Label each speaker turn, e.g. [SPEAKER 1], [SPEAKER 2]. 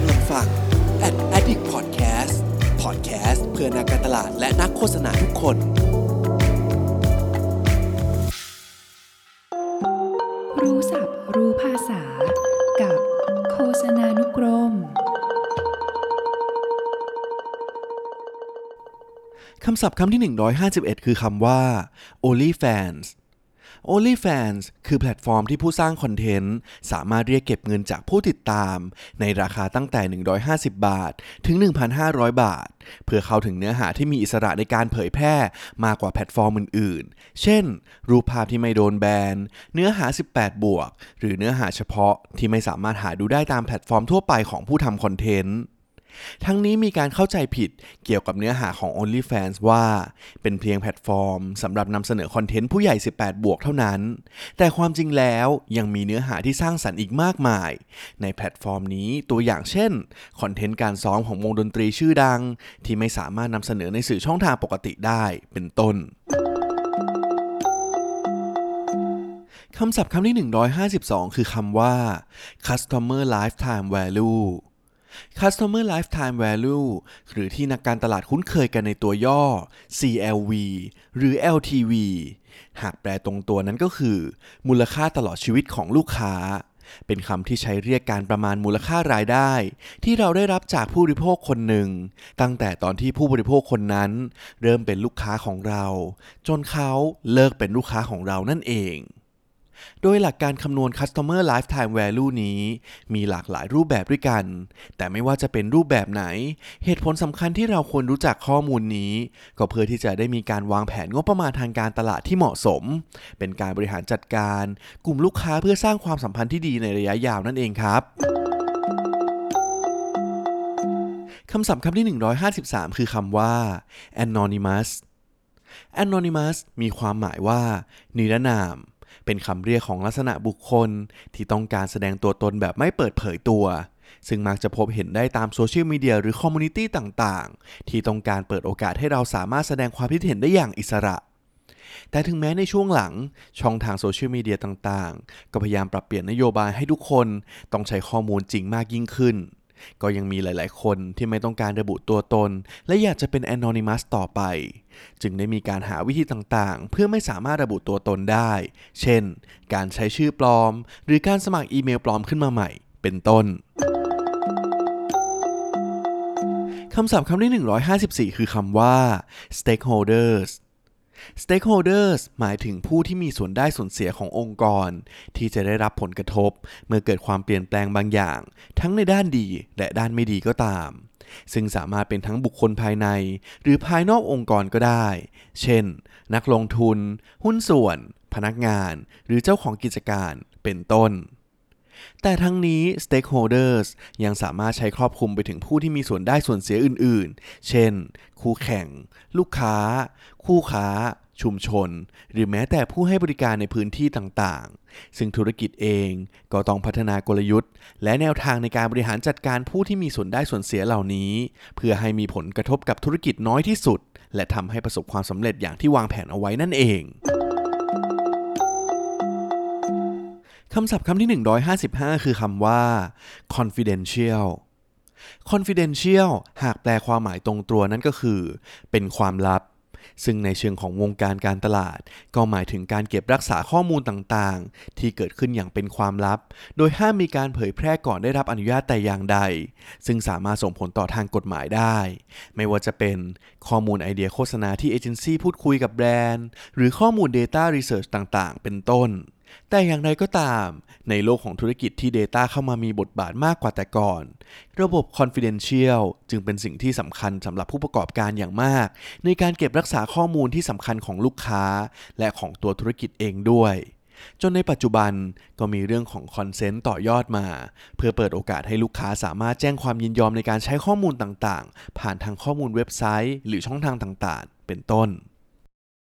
[SPEAKER 1] กำลังฟัง Ad Addict Podcast Podcast เพื่อนักการตลาดและนักโฆษณาทุกคน
[SPEAKER 2] รู้ศัพท์รู้ภาษา กับโฆษณานุกรม
[SPEAKER 3] คำศัพท์คำที่ 151 คือคำว่า OnlyFans OnlyFans คือแพลตฟอร์มที่ผู้สร้างคอนเทนต์ สามารถเรียกเก็บเงินจากผู้ติดตาม ในราคาตั้งแต่ 150 บาท ถึง 1,500 บาท เพื่อเข้าถึงเนื้อหาที่มีอิสระในการเผยแพร่มากกว่าแพลตฟอร์มอื่นๆ เช่น รูปภาพที่ไม่โดนแบน เนื้อหา 18 บวก หรือเนื้อหาเฉพาะที่ไม่สามารถหาดูได้ตามแพลตฟอร์มทั่วไปของผู้ทำคอนเทนต์ ทั้งนี้มีการเข้าใจผิดเกี่ยวกับเนื้อหาของ OnlyFans ว่า เป็นเพียงแพลตฟอร์มสำหรับนำเสนอคอนเทนต์ผู้ใหญ่ 18 บวกเท่านั้น แต่ความจริงแล้วยังมีเนื้อหาที่สร้างสรรค์อีกมากมาย ในแพลตฟอร์มนี้ตัวอย่างเช่น คอนเทนต์การซ้อมของวงดนตรีชื่อดัง ที่ไม่สามารถนำเสนอในสื่อช่องทางปกติได้เป็นต้นคำศัพท์คำที่ 152 คือคำว่า customer lifetime value Customer Lifetime Value หรือที่นักการตลาดคุ้นเคยกันในตัวย่อ CLV หรือ LTV หากแปลตรงตัวนั้นก็คือ มูลค่าตลอดชีวิตของลูกค้า เป็นคำที่ใช้เรียกการประมาณมูลค่ารายได้ ที่เราได้รับจากผู้บริโภคคนหนึ่ง ตั้งแต่ตอนที่ผู้บริโภคคนนั้น เริ่มเป็นลูกค้าของเรา จนเขาเลิกเป็นลูกค้าของเรานั่นเอง โดยหลักการคำนวณ Customer Lifetime Value นี้ มีหลากหลายรูปแบบด้วยกัน แต่ไม่ว่าจะเป็นรูปแบบไหน เหตุผลสำคัญที่เราควรรู้จักข้อมูลนี้ ก็เพื่อที่จะได้มีการวางแผนงบประมาณทางการตลาดที่เหมาะสม เป็นการบริหารจัดการ กลุ่มลูกค้าเพื่อสร้างความสัมพันธ์ที่ดีในระยะยาวนั่นเองครับคำศัพท์คำที่ 153 คือคำว่า anonymous anonymous มีความหมายว่า นิรนาม เป็นคำเรียกของลักษณะบุคคลที่ต้องการแสดงตัวตนแบบไม่เปิดเผยตัว ซึ่งมักจะพบเห็นได้ตามโซเชียลมีเดียหรือ community ต่างๆ ที่ต้องการเปิดโอกาสให้เราสามารถแสดงความคิดเห็นได้อย่างอิสระแต่ถึงแม้ในช่วงหลังช่องทางโซเชียลมีเดียต่างๆ ก็พยายามปรับเปลี่ยนนโยบายให้ทุกคนต้องใช้ข้อมูลจริงมากยิ่งขึ้น ก็ยังมีหลายๆ คนที่ไม่ต้องการระบุตัวตน และอยากจะเป็น anonymous ต่อไป จึงได้มีการหาวิธีต่างๆ เพื่อไม่สามารถระบุตัวตนได้ เช่น การใช้ชื่อปลอม หรือการสมัครอีเมลปลอมขึ้นมาใหม่ เป็นต้นคำศัพท์คำที่ 154 คือคำว่า stakeholders stakeholders หมายถึงผู้ที่มีส่วนได้ส่วนเสียขององค์กร ที่จะได้รับผลกระทบ เมื่อเกิดความเปลี่ยนแปลงบางอย่าง ทั้งในด้านดีและด้านไม่ดีก็ตาม ซึ่งสามารถเป็นทั้งบุคคลภายใน หรือภายนอกองค์กรก็ได้ เช่น นักลงทุน หุ้นส่วน พนักงาน หรือเจ้าของกิจการ เป็นต้น แต่ทั้งนี้ stakeholders ยังสามารถใช้ครอบคลุมไปถึงผู้ที่มีส่วนได้ส่วนเสียอื่น ๆ เช่น คู่แข่ง ลูกค้า คู่ค้า ชุมชน หรือแม้แต่ผู้ให้บริการในพื้นที่ต่าง ๆ ซึ่งธุรกิจเองก็ต้องพัฒนากลยุทธ์ และแนวทางในการบริหารจัดการผู้ที่มีส่วนได้ส่วนเสียเหล่านี้ เพื่อให้มีผลกระทบกับธุรกิจน้อยที่สุด และทำให้ประสบความสำเร็จอย่างที่วางแผนเอาไว้นั่นเองำศัพท์คำที่ 155 คือคำว่า confidential confidential หากแปลความหมายตรงตัวนั้นก็คือ เป็นความลับ ซึ่งในเชิงของวงการการตลาด ก็หมายถึงการเก็บรักษาข้อมูลต่างๆ ที่เกิดขึ้นอย่างเป็นความลับ โดยห้ามมีการเผยแพร่ก่อนได้รับอนุญาตแต่อย่างใด ซึ่งสามารถส่งผลต่อทางกฎหมายได้ ไม่ว่าจะเป็นข้อมูลไอเดียโฆษณาที่เอเจนซี่พูดคุยกับแบรนด์ หรือข้อมูล Data Research ต่างๆ เป็นต้น แต่อย่างไรก็ตาม ในโลกของธุรกิจที่ Data เข้ามามีบทบาทมากกว่าแต่ก่อน ระบบ Confidential จึงเป็นสิ่งที่สำคัญสำหรับผู้ประกอบการอย่างมาก ในการเก็บรักษาข้อมูลที่สำคัญของลูกค้า และของตัวธุรกิจเองด้วยจนในปัจจุบันก็มีเรื่องของคอนเซนต์ต่อยอดมา เพื่อเปิดโอกาสให้ลูกค้าสามารถแจ้งความยินยอมในการใช้ข้อมูลต่างๆ ผ่านทางข้อมูลเว็บไซต์ หรือช่องทางต่างๆ เป็นต้น